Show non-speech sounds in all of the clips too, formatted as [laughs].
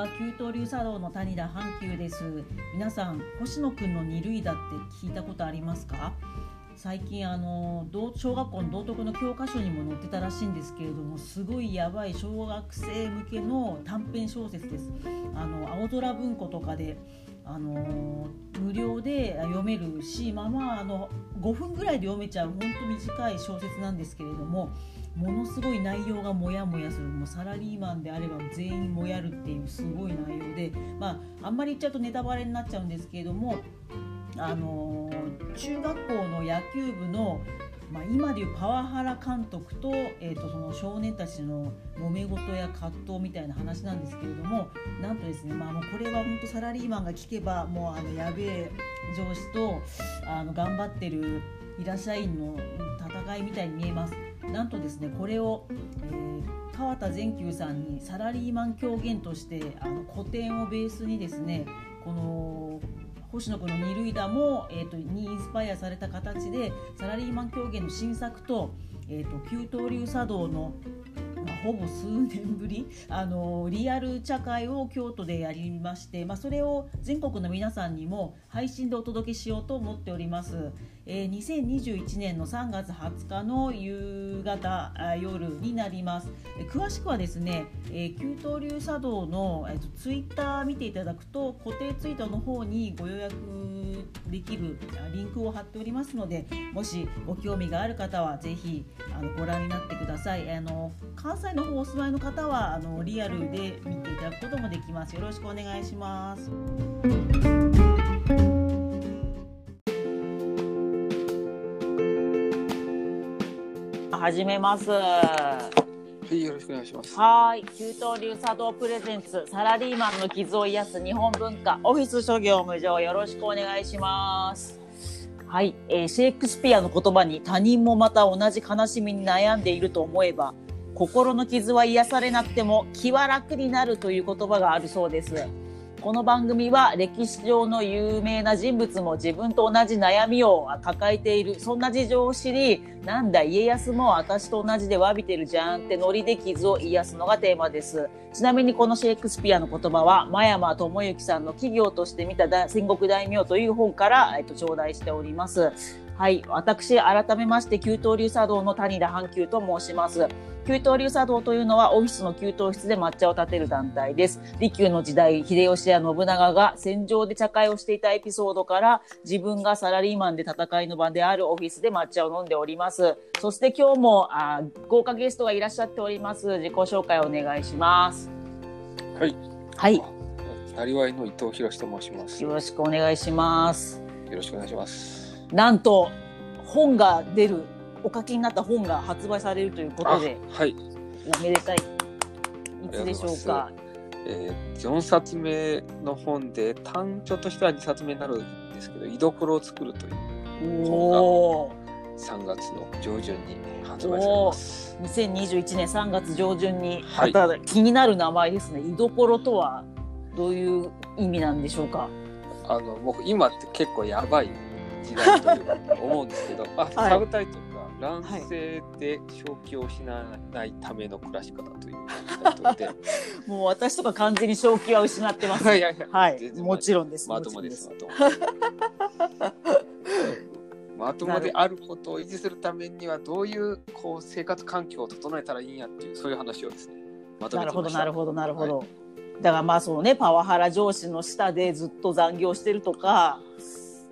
は。九刀流茶道の谷田阪急です。皆さん星野くんの二塁打って聞いたことありますか？最近あの小学校の道徳の教科書にも載ってたらしいんですけれどもすごいやばい小学生向けの短編小説です。あの青空文庫とかであの無料で読めるしまあまああの5分ぐらいで読めちゃう本当短い小説なんですけれどもものすごい内容がモヤモヤするもうサラリーマンであれば全員もやるっていうすごい内容でまああんまり言っちゃうとネタバレになっちゃうんですけれどもあの中学校の野球部のまあ、今でいうパワハラ監督と,、えー、とその少年たちの揉め事や葛藤みたいな話なんですけれどもなんとですね、まあ、もうこれは本当サラリーマンが聞けばもうあのやべえ上司とあの頑張ってる平社員の戦いみたいに見えます。なんとですねこれを、えー、川田善久さんにサラリーマン狂言としてあの古典をベースにですねこの星野君の二塁打も、えーと、にインスパイアされた形でサラリーマン狂言の新作と,、えーと、九刀流茶道のまあ、ほぼ数年ぶりあのリアル茶会を京都でやりまして、まあ、それを全国の皆さんにも配信でお届けしようと思っております。えー、2021年の3月20日の夕方夜になります。え詳しくはですね、えー、九刀流茶道の、えーと、ツイッター見ていただくと固定ツイートの方にご予約できるリンクを貼っておりますのでもしご興味がある方はぜひあのご覧になってください。あの関西の方お住まいの方はあのリアルで見ていただくこともできます。よろしくお願いします。始めます。はい、よろしくお願いします。はい、九刀流茶道プレゼンツ、サラリーマンの傷を癒す日本文化、オフィス諸業無常、よろしくお願いします。はい、えー、シェイクスピアの言葉に他人もまた同じ悲しみに悩んでいると思えば、心の傷は癒されなくても気は楽になるという言葉があるそうです。この番組は歴史上の有名な人物も自分と同じ悩みを抱えている。そんな事情を知りなんだ家康も私と同じで詫びてるじゃんってノリで傷を癒すのがテーマです。ちなみにこのシェイクスピアの言葉は真山智之さんの企業として見た戦国大名という本から、えっと、頂戴しております。はい。私、改めまして、九刀流茶道の谷田阪急と申します。九刀流茶道というのはオフィスの給湯室で抹茶を立てる団体です。利休の時代、秀吉や信長が戦場で茶会をしていたエピソードから、自分がサラリーマンで戦いの場であるオフィスで抹茶を飲んでおります。そして今日もあ豪華ゲストがいらっしゃっております。自己紹介をお願いします。はい。はい。なりわいの伊藤博と申します。よろしくお願いします。よろしくお願いします。なんと本が出るお書きになった本が発売されるということで、はい、おめでたいいつでしょうか？えー、4冊目の本で単著としては2冊目になるんですけど「居所を作る」という本が3月の上旬に発売されます。2021年3月上旬に、はい、気になる名前ですね。居所とはどういう意味なんでしょうか？あの僕今って結構やばい時代というか思うんですけど、[laughs] あ、はい、サブタイトルが乱世で正気を失わないための暮らし方という [laughs] もう私とか完全に正気は失ってます。はいはいはい。はい、もちろんです。まともです。まともであることを維持するためにはどういうこう生活環境を整えたらいいんやっていうそういう話をですねまとめてなるほどなるほどなるほど、はい、だからまあそのねパワハラ上司の下でずっと残業してるとか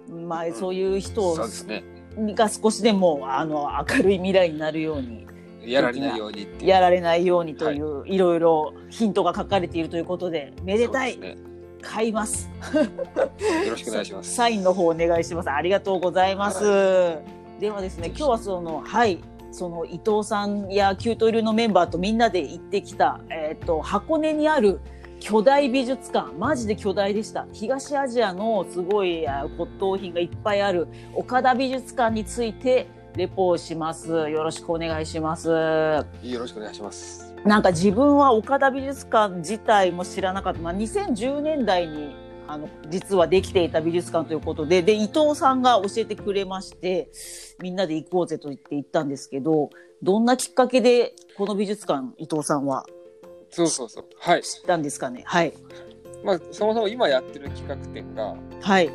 まあ、そういう人が少しでもあの明るい未来になるように。やられないようにやられないようにという、はい、いろいろヒントが書かれているということで、めでたい。ね、買います。よろしくお願いします。[laughs] サインの方お願いします。ありがとうございます。はい、ではですね、今日はその、はい、その伊藤さんやキュートイルのメンバーとみんなで行ってきた、えっ、ー、と、箱根にある巨大美術館。マジで巨大でした。東アジアのすごい骨董品がいっぱいある岡田美術館についてレポをします。よろしくお願いします。よろしくお願いします。なんか自分は岡田美術館自体も知らなかった、まあ、2010年代にあの実はできていた美術館ということでで伊藤さんが教えてくれましてみんなで行こうぜと言って行ったんですけどどんなきっかけでこの美術館伊藤さんはそうそうそう。はい。知ったんですかね？はい。まあ、そもそも今やってる企画展が、はい。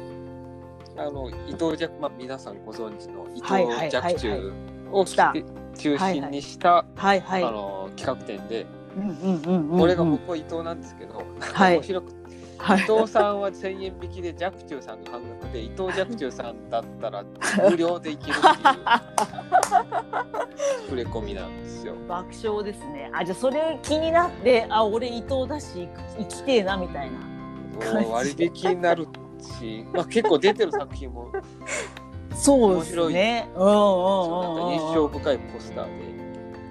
あの、伊藤若、まあ、皆さんご存知の伊藤若冲を中心にした、はいはい。あの、企画展で、うんうんうんうん。これが僕は伊藤なんですけど、はい面白くて、はい伊藤さんは1000円引きで若冲さんが半額で、伊藤若冲さんだったら無料でいけるっていう [laughs] [laughs] 触れ込みなんですよ。爆笑ですね。あ、じゃあそれ気になって、あ、俺伊藤だし、生きてえなみたいな。割引になるし、まあ、結構出てる作品も [laughs] そうですね。うんうんうんそうなんか印うん。象深いポスターで、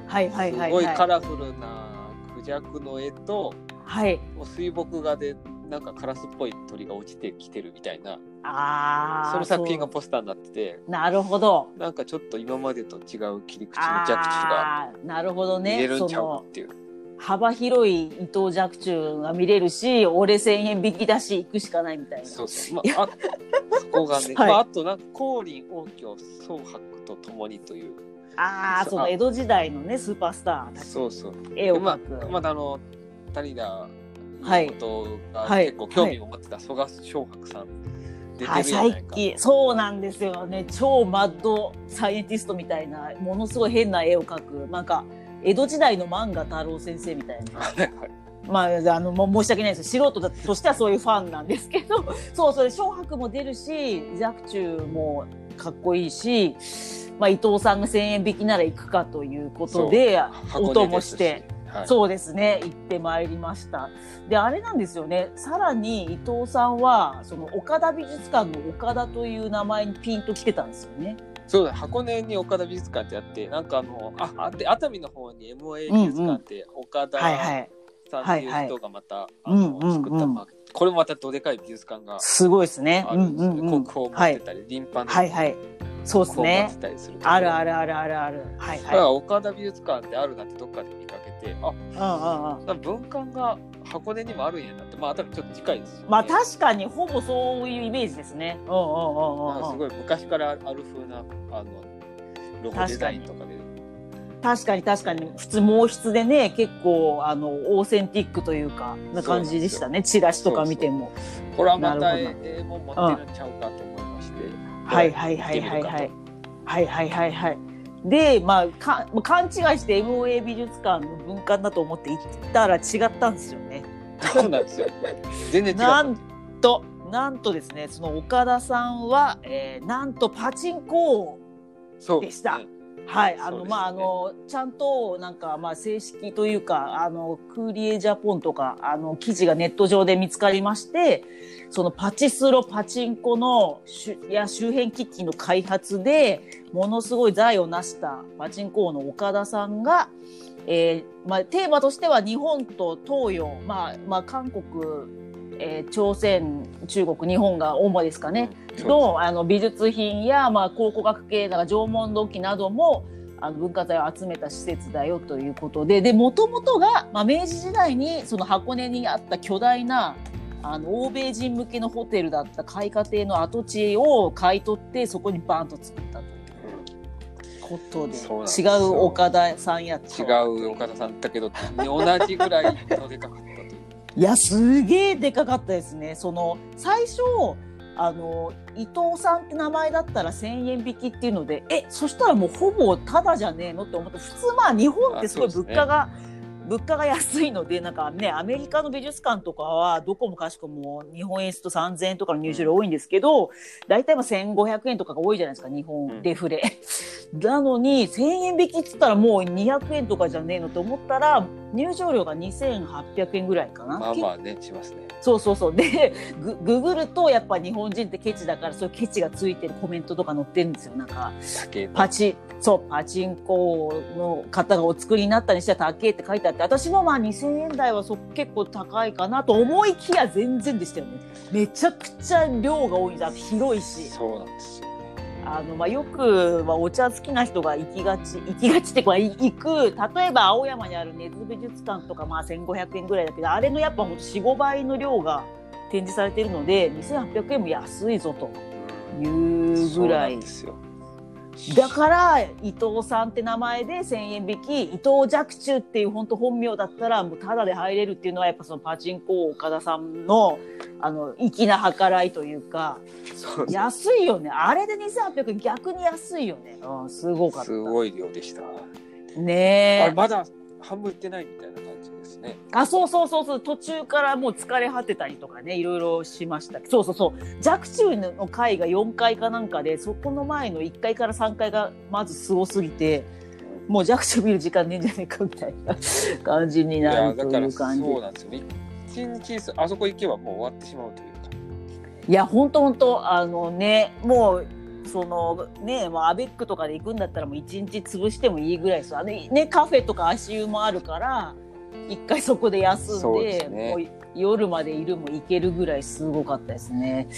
はいはいはいすごいカはい。ラフルなクジャクの絵とはい。水墨画でなんかカラスっぽい鳥が落ちてきてるみたいなああ。その作品がそポスターになっててうなるほど。なんかちょっと今までと違う切り口の若冲がなるほど見ね。れるんちゃうかそのっていう。幅広い伊藤若冲が見れるし、俺1000円引きだし、行くしかないみたいな。そうそう。まあ、あそこがね、[laughs] はいまあ、あとなんか光林王居宗白とともにという。ああ、その江戸時代のね、スーパースターそうそう。絵をま描く。あ、まだあの、谷田はいことがはい。結構興味を持ってた曽我翔白さんはい。最近、そうなんですよね。超マッドサイエンティストみたいな、ものすごい変な絵を描く。なんか、江戸時代の漫画太郎先生みたいな。まあ、あの、もう申し訳ないです。素人だとしてはそういうファンなんですけど、[laughs] そう、それ、小白も出るし、若冲もかっこいいし、まあ、伊藤さんが1000円引きなら行くかということで、そうお供して、はい、そうですね、行ってまいりました。で、あれなんですよね。さらに伊藤さんは、その岡田美術館の岡田という名前にピンと来てたんですよね。そうだ箱根に岡田美術館ってあってなんかあのああって熱海の方に MOA 美術館って岡田はいはい。さんっていう人がまた、作った、まあ、これもまたどでかい美術館がすごいですね。国宝を持はい。ってたり、リンパのはいはい。そうですねて。たりするあるあるるあるあるある。はいだからは岡田美術館ってあるなってどっかで見かけてあい。うんうんうん。なんか文館が箱根にもあるんやなってまあ多分ちょっと近いですよ、ね、まあ確かにほぼそういうイメージですね。うんうんうんうんうん。すごい昔からある風なあのロゴデザインとかで確かに確かに普通毛筆でね結構あのオーセンティックというかな感じでしたねチラシとか見ても。これはまたなるほど英語持ってるんちゃうかと思はいはいはいはいはい。はいはいはいはい。で、まあ、か勘違いして MOA 美術館の文館だと思って行ったら違ったんですよね。そうなんですよ [laughs] 全然違うなんと、なんとですね、その岡田さんは、えーなんとパチンコ王そうでしたはい、あの、ね。まあ、あの、ちゃんと、なんか、まあ、正式というか、あの、クーリエジャポンとか、あの、記事がネット上で見つかりまして、そのパチスロ、パチンコのや周辺機器の開発で、ものすごい財を成したパチンコ王の岡田さんが、えーまあ、テーマとしては日本と東洋、まあ、まあ、韓国、えー朝鮮、中国、日本が主ですかね。のあの美術品や、まあ、考古学系だから縄文土器などもあの文化財を集めた施設だよということで。でもともとが、まあ、明治時代にその箱根にあった巨大なあの欧米人向けのホテルだった開花亭の跡地を買い取ってそこにバーンと作ったということで。そう違よ。う岡田さんや違う岡田さんだけど同じぐらいのでかかったといや、すげえでかかったですね。その、最初、あの、伊藤さんって名前だったら1000円引きっていうので、え、そしたらもうほぼタダじゃねえのって思って、普通まあ日本ってすごい物価が、物価が安いので、なんかね、アメリカの美術館とかは、どこもかしこも日本円すると3000円とかの入場料多いんですけど、大体まあ1500円とかが多いじゃないですか、日本デフレ。なのに、1000円引きっつったらもう200円とかじゃねえのと思ったら、入場料が2800円ぐらいかな。まあまあねしますねそうそうそう。で、グググるとやっぱ日本人ってケチだから、そういうケチがついてるコメントとか載ってるんですよ。なんか、パチ、そう、パチンコの方がお作りになったにしては高えって書いてあって、私もまあ2000円台はそ結構高いかなと思いきや全然でしたよね。めちゃくちゃ量が多いんだ。広いし。そうなんですよねあの、まあ、よく、まあ、お茶好きな人が行きがち、行きがちってか、い行く、例えば青山にある根津美術館とか、まあ、1500円ぐらいだけど、あれのやっぱほんと4、5倍の量が展示されてるので、2800円も安いぞというぐらいそうなんで。すよだから伊藤さんって名前で1,000円引き伊藤若冲っていう本当本名だったらもうタダで入れるっていうのはやっぱそのパチンコ岡田さんのあの粋な計らいというか安いよね。あれで2800円逆に安いよね、うん、すごかった。すごい量でした。ねえ。まだ半分いってないみたいな感じね。あそうそうそうそう。途中からもう疲れ果てたりとかねいろいろしましたそうそうそう。若冲の回が4回かなんかでそこの前の1回から3回がまずすごすぎてもう若冲見る時間ねえんじゃねえかみたいな感じになるという感じ。そうなんですよ。ね一日あそこ行けばもう終わってしまうというか。いや本当本当あのねもうそのねまあ、アベックとかで行くんだったらもう一日潰してもいいぐらいですあのねカフェとか足湯もあるから一回そこで休んで、ね、もう夜までいるも行けるぐらいすごかったですね。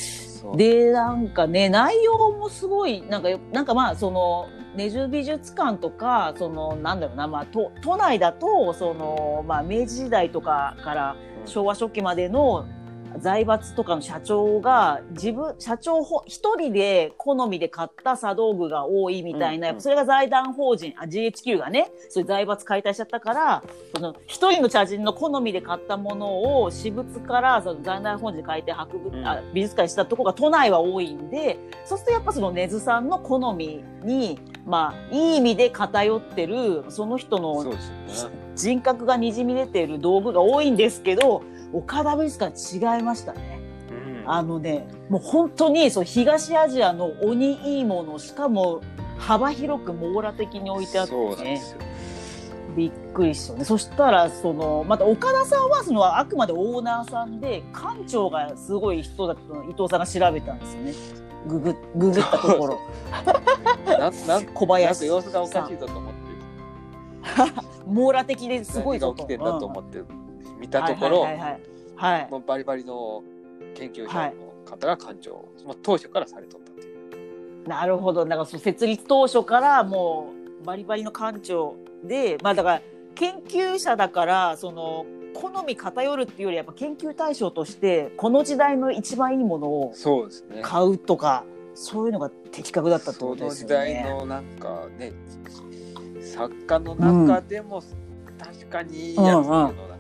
でなんかね内容もすごいなんかなんかまあその根津美術館とかそのなんだろうな、まあ、都都内だとその、まあ、明治時代とかから昭和初期までの財閥とかの社長が自分社長一人で好みで買った茶道具が多いみたいな、うんうん、それが財団法人あ GHQ がねそういう財閥解体しちゃったからその一人の茶人の好みで買ったものを私物からその財団法人で書いて博物、うん、あ美術館にしたとこが都内は多いんでそうするとやっぱその根津さんの好みにまあいい意味で偏ってるその人の人格がにじみ出ている道具が多いんですけど岡田美術館違いましたね。うん、あのねもう本当にそう東アジアの鬼いいものしかも幅広く網羅的に置いてあってね。びっくりしたね。そしたら、その、また岡田さんは、その、あくまでオーナーさんで、館長がすごい人だったの伊藤さんが調べたんですよね。ググ、ググったところ。[laughs] な、な、小林様子がおかしいぞと思って。[laughs] 網羅的ですごいぞと。起きてんだと思って。うん見たところ、はいはい、もうバリバリの研究者の方が館長、はい、当初からされとったという。なるほど。だからそ設立当初からもうバリバリの館長でまあだから研究者だからその好み偏るっていうよりやっぱ研究対象としてこの時代の一番いいものを買うとかそういうのが的確だったってことですよね。その時代のなんかね作家の中でも確かにいいやつっていうのを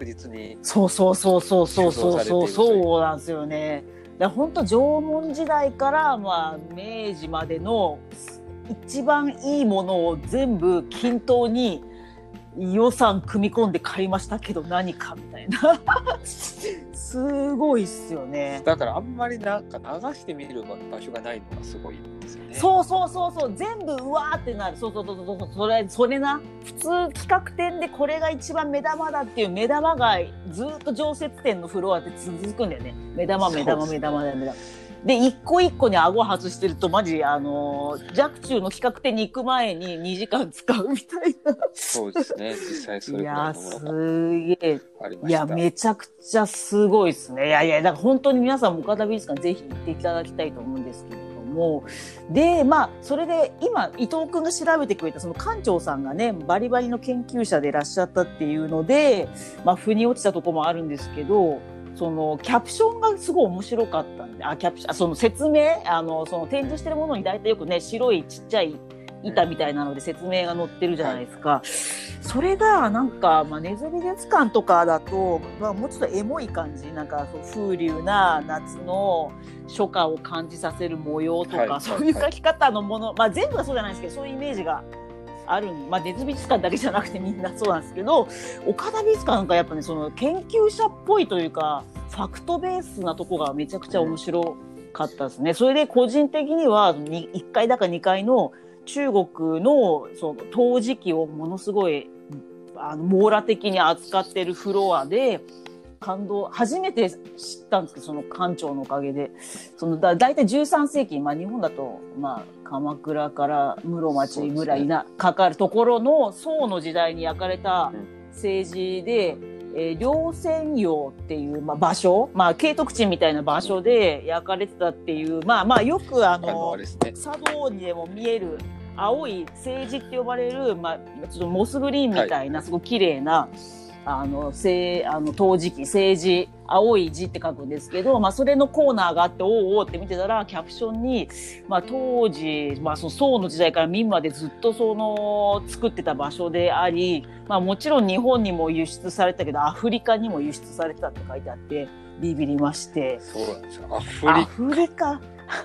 確実にそうそうそうそうそうそうそうそうなんですよね。だ本当縄文時代からまあ明治までの一番いいものを全部均等に予算組み込んで買いましたけど何かみたいな。[laughs] すごいっすよね。だからあんまりなんか流してみる場所がないのがすごいですよね。そうそうそうそう。全部うわーってなる。そうそうそうそうそれそれな。普通企画展でこれが一番目玉だっていう目玉がずっと常設展のフロアで続くんだよね。目玉目玉目玉目玉。で一個一個に顎外してるとマジあの若冲の企画展に行く前に2時間使うみたいな。そうですね。実際それいやすげえいやめちゃくちゃすごいですね。いやいやだから本当に皆さんも岡田美術館ぜひ行っていただきたいと思うんですけれどもでまあそれで今伊藤君が調べてくれたその館長さんがねバリバリの研究者でいらっしゃったっていうのでまあ腑に落ちたとこもあるんですけどそのキャプションがすごい面白かったんであキャプションその説明あのその展示してるものに大体よくね白いちっちゃい板みたいなので説明が載ってるじゃないですか、はい、それがなんか、まあ、根津美術館とかだと、まあ、もうちょっとエモい感じなんかそう風流な夏の初夏を感じさせる模様とか、はい、そういう描き方のもの、まあ、全部はそうじゃないですけどそういうイメージがあるまあ、根津美術館だけじゃなくてみんなそうなんですけど岡田美術館なんかやっぱねその研究者っぽいというかファクトベースなとこがめちゃくちゃ面白かったですね。それで個人的には1階だか2階の中国のその陶磁器をものすごいあの網羅的に扱ってるフロアで感動初めて知ったんですけどその館長のおかげで。そのだ大体13世紀、まあ、日本だと、まあ、鎌倉から室町ぐらいな、ね、かかるところの宋の時代に焼かれた政治で、えー、両泉洋っていう、まあ、場所、まあ、慶徳鎮みたいな場所で焼かれてたっていう、まあまあよくあの、ね、茶道にでも見える青い政治って呼ばれる、まあ、ちょっとモスグリーンみたいな、はい、すごい綺麗なあの、せあの陶磁器、政治青い字って書くんですけど、まあ、それのコーナーがあっておおおって見てたらキャプションに、まあ、当時、まあ、その宋の時代から明までずっとその作ってた場所であり、まあ、もちろん日本にも輸出されたけどアフリカにも輸出されてたって書いてあってビビりまして。そうなんですよ。アアフリカ。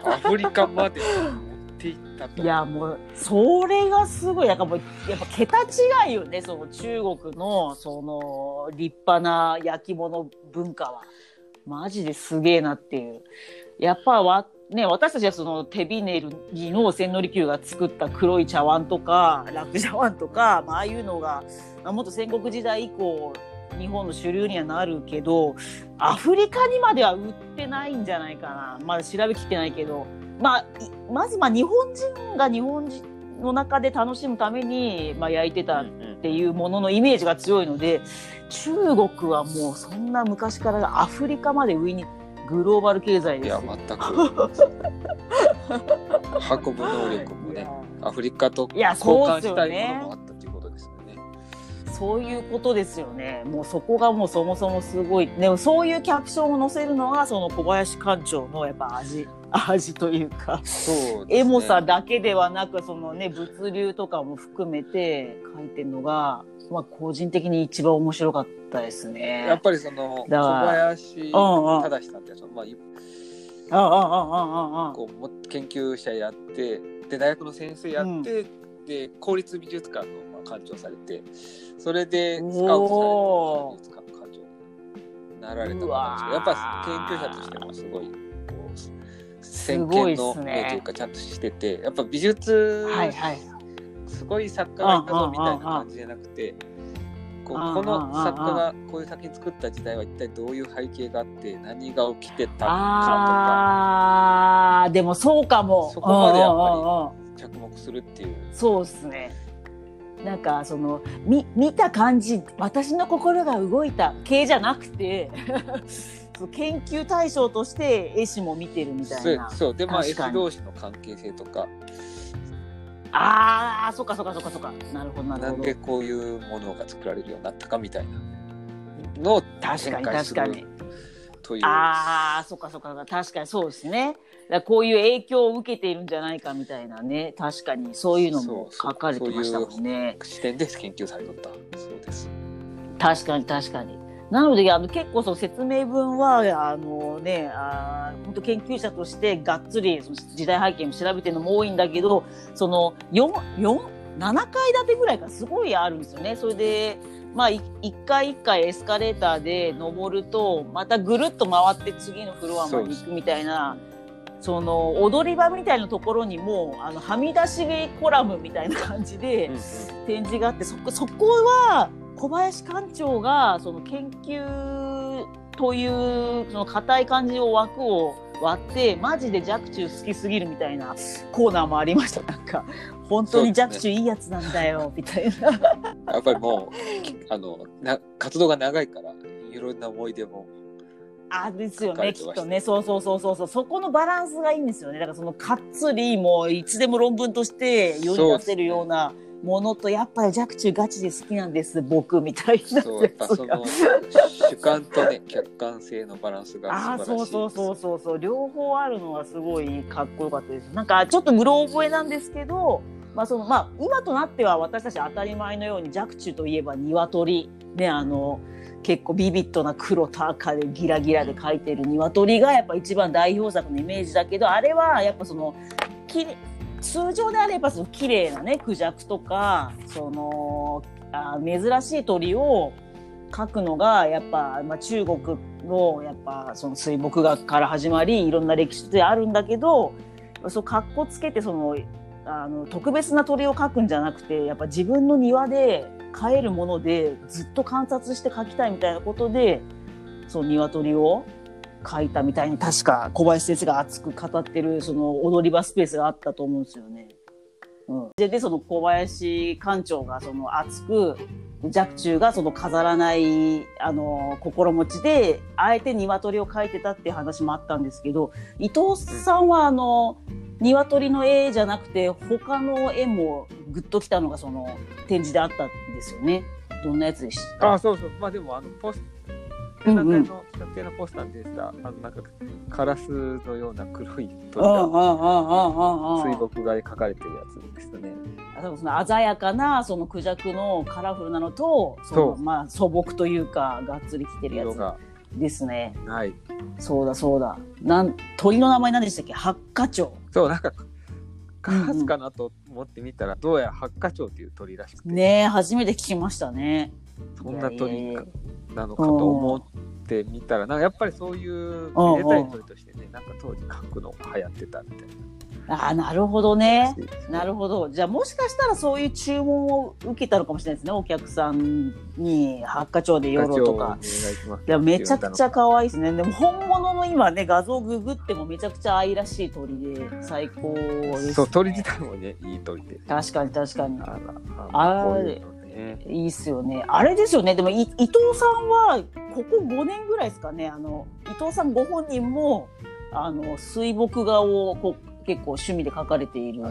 アフリカまで。持 [laughs] ていったと。いやもうそれがすごい。やっぱもうやっぱ桁違いよね。その中国のその立派な焼き物文化は。マジですげえなっていう。やっぱわね私たちはその手びねりの千利休が作った黒い茶碗とか楽茶碗とか、まああいうのが、もっと戦国時代以降日本の主流にはなるけどアフリカにまでは売ってないんじゃないかな。まだ調べきってないけどまあいまずまあ日本人が日本人の中で楽しむために、まあ、焼いてたっていうもののイメージが強いので中国はもうそんな昔からアフリカまで上にグローバル経済いやですよ。全く運ぶ能力もねアフリカといや交換したいものもあったということですよね。そういうことですよね。もうそこがもうそもそもすごい。でもそういうキャプションを載せるのはその小林館長のやっぱ味味というか。そうねエモさだけではなくそのね物流とかも含めて書いてるのが、まあ、個人的に一番面白かったですね。やっぱりその小林うんうん正さんってそのまあいあああああああこうも研究者やってで大学の先生やって、で公立美術館のまあ館長されてそれでスカウトされて美術館の館長になられたうわーやっぱ研究者としてもすごい先見の目というかちゃんとしててやっぱ美術、はいはい。すごい作家がいたぞみたいな感じじゃなくて。ここの作家がこういう作品作った時代は一体どういう背景があって何が起きてたのかああでもそうかも。そこまでやっぱり着目するっていうそうですね。なんかそのみ見た感じ私の心が動いた系じゃなくて研究対象として絵師も見てるみたそいうな。そうでまあ確 S かに同士の関係性とかああそっかそっかそっかそっかなるほどなるほどなんで。こういうものが作られるようになったかみたいなのを確かに展開する確かに。というああそっかそっか確かにそうですね。だこういう影響を受けているんじゃないかみたいなね確かにそういうのもそうそう書かれてましたもんね。視点で研究されとったそうです確かに確かに。なのであの結構その説明文はあのねあー本当研究者としてがっつりその時代背景も調べてるのも多いんだけどその4 4 7階建てぐらいがすごいあるんですよね。それでまあい一回一回エスカレーターで登るとまたぐるっと回って次のフロアまで行くみたいな。その踊り場みたいなところにもあのはみ出しコラムみたいな感じで、展示があってそこそこは小林館長がその研究というその硬い感じを枠を割ってマジで若冲好きすぎるみたいなコーナーもありました。なんか本当に若冲いいやつなんだよ [laughs] みたいな。やっぱりもうきあのな活動が長いからいろんな思い出もあですよねきっとね。そうそうそうそうそう。そこのバランスがいいんですよね。だからそのかっつりもういつでも論文として世に出せるようなものとやっぱり若冲ガチで好きなんです僕みたいなそうやっぱその主観とね [laughs] 客観性のバランスがああ素晴らしいそうそうそうそうそう。両方あるのはすごいかっこよかったです。なんかちょっとうろ覚えなんですけどまあそのまあ今となっては私たち当たり前のように若冲といえば鶏。ねあの結構ビビッドな黒と赤でギラギラで描いてる鶏がやっぱ一番代表作のイメージだけどあれはやっぱそのきれ通常であればその綺麗なねクジャクとかそのあ珍しい鳥を描くのがやっぱ、まあ、中国のやっぱその水墨画から始まりいろんな歴史であるんだけどそう格好つけてそのあの特別な鳥を描くんじゃなくてやっぱ自分の庭で飼えるものでずっと観察して描きたいみたいなことでその鶏を描いたみたいに確か小林先生が熱く語ってるその踊り場スペースがあったと思うんですよね。うん、ででその小林館長がその熱く若冲がその飾らないあの心持ちであえて鶏を描いてたっていう話もあったんですけど伊藤さんはあの鶏の絵じゃなくて他の絵もグッときたのがその展示であったんですよね。どんなやつでした？あそうそうまあでもあのポス展覧会の企画展のポスターでさ、あのなんかカラスのような黒い鳥が水墨画で描かれてるやつですよね。その鮮やかなそのクジャクのカラフルなのとそのまあ素朴というかがっつりきてるやつですね。はい。そうだそうだ。なん鳥の名前何でしたっけ？八花鳥。そうなんかカラスかなと思ってみたら、うんうん、どうやら八花鳥っていう鳥らしくて。ね初めて聞きましたね。そんな鳥なのかと思ってみたら、なんかやっぱりそういうめでたい鳥としてね、なんか当時書くのが流行ってたみたいな。あなるほどね。なるほど。じゃあもしかしたらそういう注文を受けたのかもしれないですね。お客さんに八花鳥で寄ろうとか。いやめちゃくちゃ可愛いですね。でも本物の今ね画像ググってもめちゃくちゃ愛らしい鳥で最高です、ね、そう、鳥自体もね、いい鳥で。確かに確かに。あれ。いいっすよね。あれですよね。でも伊藤さんはここ5年ぐらいですかね。あの伊藤さんご本人もあの水墨画をこう結構趣味で描かれている。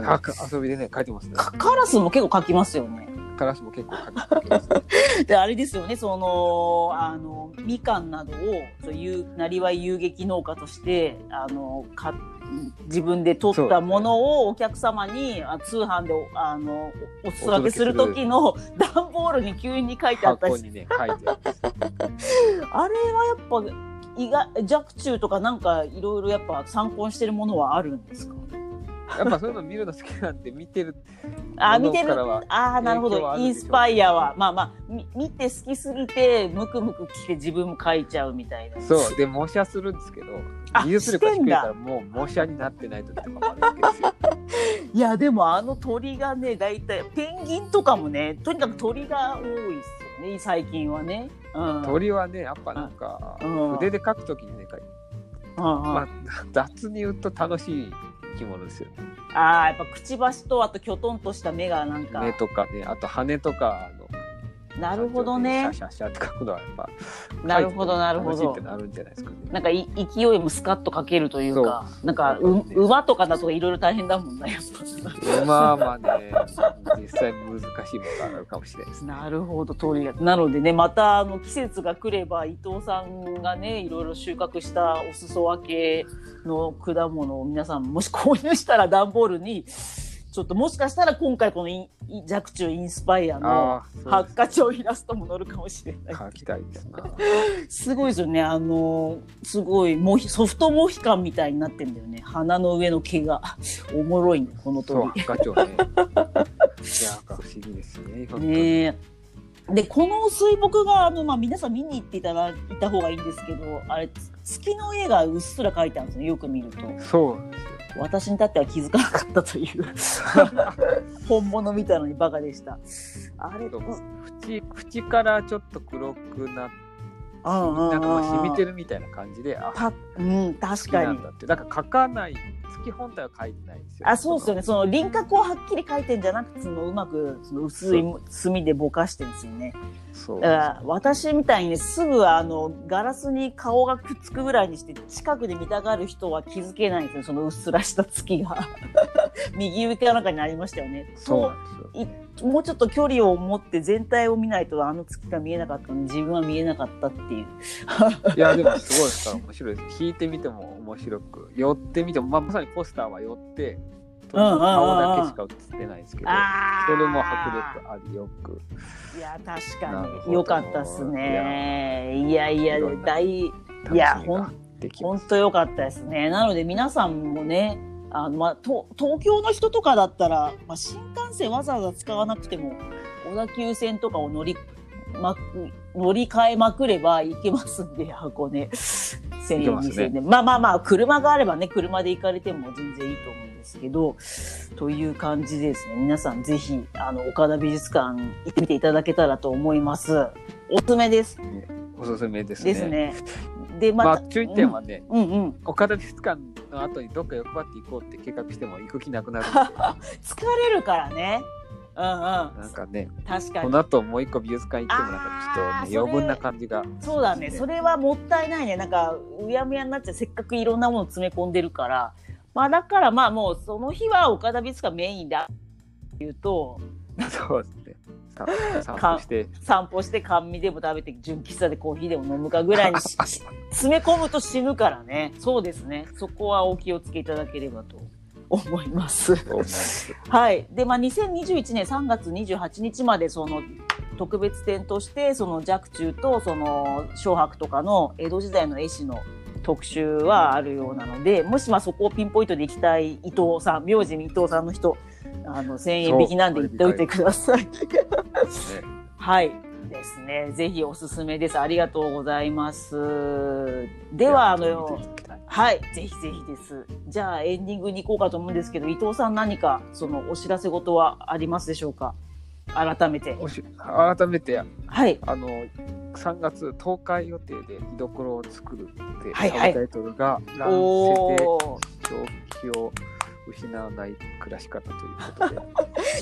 遊びでね、描いてますね。カラスも結構描きますよね。カラスも結構描きます。で、あれですよね、その、あの、みかんなどを、そういう、なりわい遊撃農家として、あの、か、自分で取ったものをお客様に、ね、通販であのお裾分けする時の段ボールに急に書いてあったり、ね、ああれはやっぱ意外若冲とかなんかいろいろやっぱ参考にしてるものはあるんですか？やっぱそういうの見るの好きなんで見てるあ見てる。ああなるほど。インスパイアはまあまあ見て好きすぎてムクムク来て自分も書いちゃうみたいな。そうで模写するんですけど技術力が低いからもう模写になってない時とかもあるわけですよ。[laughs] いやでもあの鳥がね大体ペンギンとかもねとにかく鳥が多いですよね最近はね、うん、鳥はねやっぱなんか、筆で描くときにね、まあ、雑に言うと楽しい生き物ですよね。ああやっぱくちばしとあときょとんとした目がなんか目とかねあと羽とかのなるほどね。シャシャシャって書くのはやっぱ。なるほどなるほど。なんか。い勢いもスカッと書けるというか、なんかう馬とかだといろいろ大変だもんなやっぱ。馬はね実際難しいものがあるかもしれないです、ね、なるほど通りなのでねまたあの季節が来れば伊藤さんがねいろいろ収穫したお裾分けの果物を皆さんもし購入したら段ボールに。ちょっともしかしたら今回このイン若冲インスパイアの八花鳥イラストも載るかもしれない。描きたいですな。[laughs] すごいですよね。あのすごいモヒソフトモヒカンみたいになってんだよね。鼻の上の毛が [laughs] おもろいねこの鳥。八花鳥ね。[laughs] いや不思議ですね。ねでこの水墨画のまあ皆さん見に行っていただいた方がいいんですけど、あれ月の絵がうっすら描いてあるんですね。よく見ると。そう。私に至っては気づかなかったという。[laughs] 本物見たのにバカでした。あれ縁縁からちょっと黒くなってなんかまあ染みてるみたいな感じであうん確かに。だから書かない月本体は書いてないですよ、あそうですよね。その。輪郭をはっきり書いてんじゃなくてそのうまくその薄い墨でぼかしてるんですよね。そう。だから私みたいにすぐあのガラスに顔がくっつくぐらいにして近くで見たがる人は気づけないんですよ。そのうっすらした月が。[laughs] 右上かなんかにありましたよね。そうもうちょっと距離を持って全体を見ないとあの月が見えなかったのに自分は見えなかったっていう。いやでもすごいです。から面白いです。聞いてみても面白く寄ってみても、まあ、まさにポスターは寄って顔だけしか映ってないですけど、それも迫力ありよく。いや確かによかったっすね。いやいや大いやほん本当よかったですね。なので皆さんもねあの、まあ、東京の人とかだったら、まあ、新幹線わざわざ使わなくても小田急線とかを乗りまく乗り換えまくれば行けますんで箱根。[laughs] 1000円2000円で、まあまあまあ車があればね車で行かれても全然いいと思うんですけどという感じですね。皆さんぜひあの岡田美術館行ってみていただけたらと思います。おすすめです、おすすめですね。ですね。でまあ、注意点はね、うん、うんうん。岡田美術館の後にどっか欲張って行こうって計画しても行く気なくなる [laughs] 疲れるからねうんうん、なんかね確かに。この後もう一個美術館行ってもなんかちょっと、ね、余分な感じがそうだね。それはもったいないね。なんかうやむやになっちゃうせっかくいろんなもの詰め込んでるから。まあだからまあもうその日は岡田美術館メインだっていうとそうですね。散歩して。散歩して甘味でも食べて純喫茶でコーヒーでも飲むかぐらいにし詰め込むと死ぬからね。そうですね。そこはお気をつけいただければと思います。はい。で、まあ、2021年3月28日まで、その、特別展として、その若冲と、その、小白とかの江戸時代の絵師の特集はあるようなので、もしまあそこをピンポイントで行きたい伊藤さん、名字に伊藤さんの人、あの、1000円引きなんで行っておいてください。[laughs] はい。ですね。ぜひおすすめです。ありがとうございます。では、あの、はい、ぜひぜひです。じゃあエンディングに行こうかと思うんですけど、伊藤さん何かそのお知らせ事はありますでしょうか？改めて。おし改めて、はい。あの、3月10日予定で居所を作るって、はいはいタイトルが、乱世でおー正気を失わない暮らし方ということで。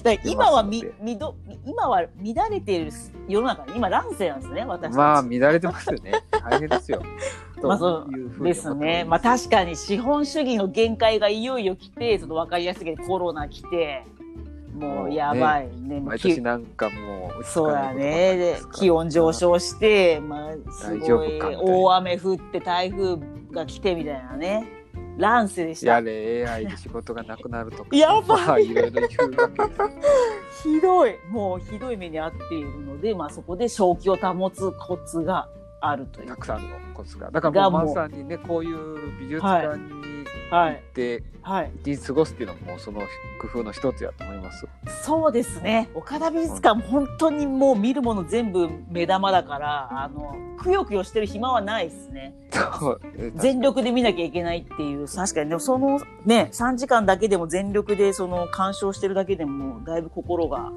[laughs] だ今はみみど今は乱れている世の中に今乱世なんですね私。まあ、乱れてますよね。大変ですよ。[laughs] まあそうですね。まあ確かに資本主義の限界がいよいよ来て、ちょっと分かりやすいけどコロナ来て、もうやばいね。もうき毎年なんかもう、そうだね。で気温上昇して、まあすごい大雨降って台風が来てみたいなね。乱世でした。やれ AI で仕事がなくなるとか。やばいまあいろいろ言う。[laughs] ひどい。もうひどい目に遭っているので、まあそこで正気を保つコツがあるというた。くさんのコツが。だからもうまさにね、こういう美術館にはい。行って、はい。一日過ごすっていうのもその工夫の一つやと思います。そうですね。岡田美術館も本当にもう見るもの全部目玉だから、あの、くよくよしてる暇はないですね。全力で見なきゃいけないっていう、確かに、でもそのね、3時間だけでも全力でその鑑賞してるだけでも、だいぶ心が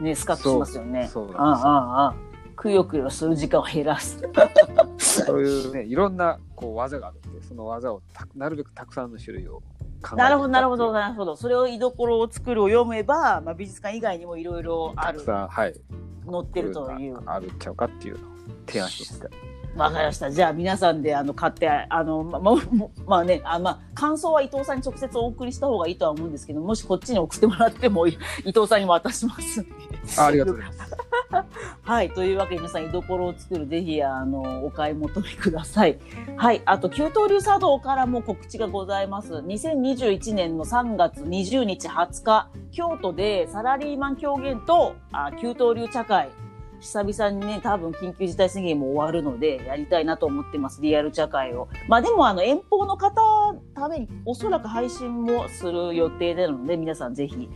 ね、スカッとしますよね。そうそうああああああくよくよする時間を減らす。そういうね、いろんなこう技があるんで、その技をたなるべくたくさんの種類を考えてなるほど、なるほど、たなるほど。それを居所を作るを読めば、まあ、美術館以外にもいろいろあるく、さん、はい、載ってるという。あるっちゃうかっていうのを提案しました。わかりました。じゃあ皆さんであの買って、あの、ま、ま、まあね、あまあ、感想は伊藤さんに直接お送りした方がいいとは思うんですけど、もしこっちに送ってもらっても、い伊藤さんにも渡します。あありがとうございます。[laughs] はい。というわけで皆さん、居所を作る、ぜひ、あの、お買い求めください。はい。あと、給湯流茶道からも告知がございます。2021年の3月20日20日、京都でサラリーマン狂言と、あ給湯流茶会、久々にね、多分緊急事態宣言も終わるので、やりたいなと思ってます。リアル茶会を。まあでも、あの、遠方の方ために、おそらく配信もする予定なので、皆さんぜひ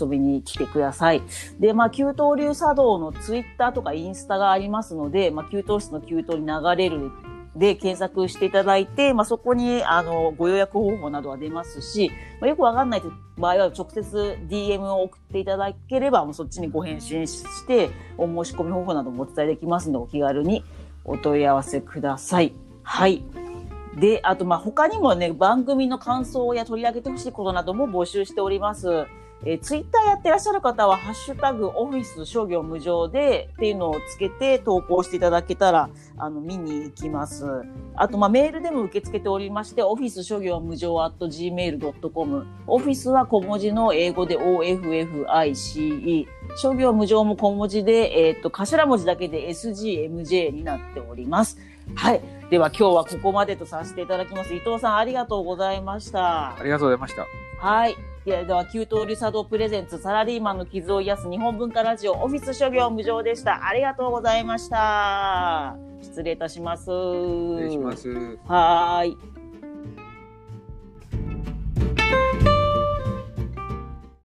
遊びに来てください。で、まあ、給湯流茶道のツイッターとかインスタがありますので、まあ、給湯室の給湯に流れるで検索していただいて、まあ、そこに、あの、ご予約方法などは出ますし、まあ、よくわかんない場合は直接 DM を送っていただければ、もうそっちにご返信して、お申し込み方法などもお伝えできますので、お気軽にお問い合わせください。はい。で、あと、ま、他にもね、番組の感想や取り上げてほしいことなども募集しております。えー、ツイッターやってらっしゃる方は、ハッシュタグオフィス商業無常でっていうのをつけて投稿していただけたら、あの、見に行きます。あと、まあ、メールでも受け付けておりまして、オフィス商業無常 at gmail.com。オフィスは小文字の英語で OFFICE。商業無常も小文字で、えっ、と、頭文字だけで SGMJ になっております。はい。では今日はここまでとさせていただきます。伊藤さんありがとうございました。ありがとうございました。はい。では、給湯流茶道プレゼンツサラリーマンの傷を癒す日本文化ラジオオフィス諸行無常でした。ありがとうございました。失礼いたします。失礼します。はーい。